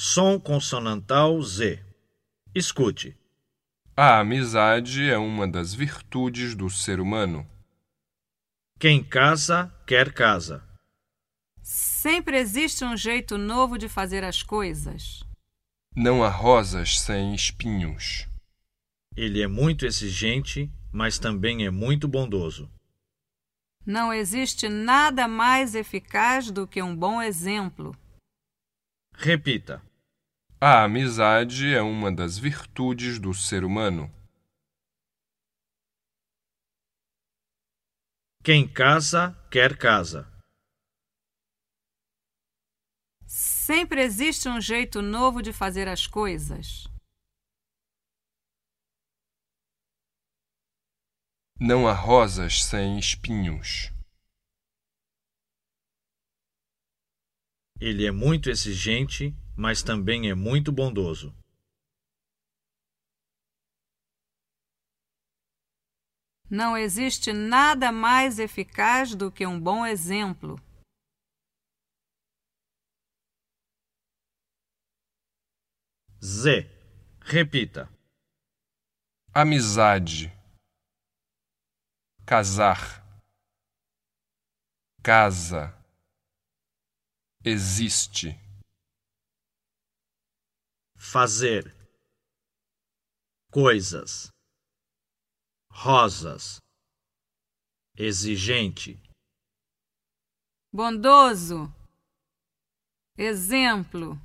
Som consonantal Z. Escute. A amizade é uma das virtudes do ser humano. Quem casa, quer casa. Sempre existe um jeito novo de fazer as coisas. Não há rosas sem espinhos. Ele é muito exigente, mas também é muito bondoso. Não existe nada mais eficaz do que um bom exemplo. Repita. A amizade é uma das virtudes do ser humano. Quem casa, quer casa. Sempre existe um jeito novo de fazer as coisas. Não há rosas sem espinhos. Ele é muito exigente, mas também é muito bondoso. Não existe nada mais eficaz do que um bom exemplo. Z. Repita. Amizade. Casar. Casa. Existe. Fazer. Coisas. Rosas. Exigente. Bondoso. Exemplo.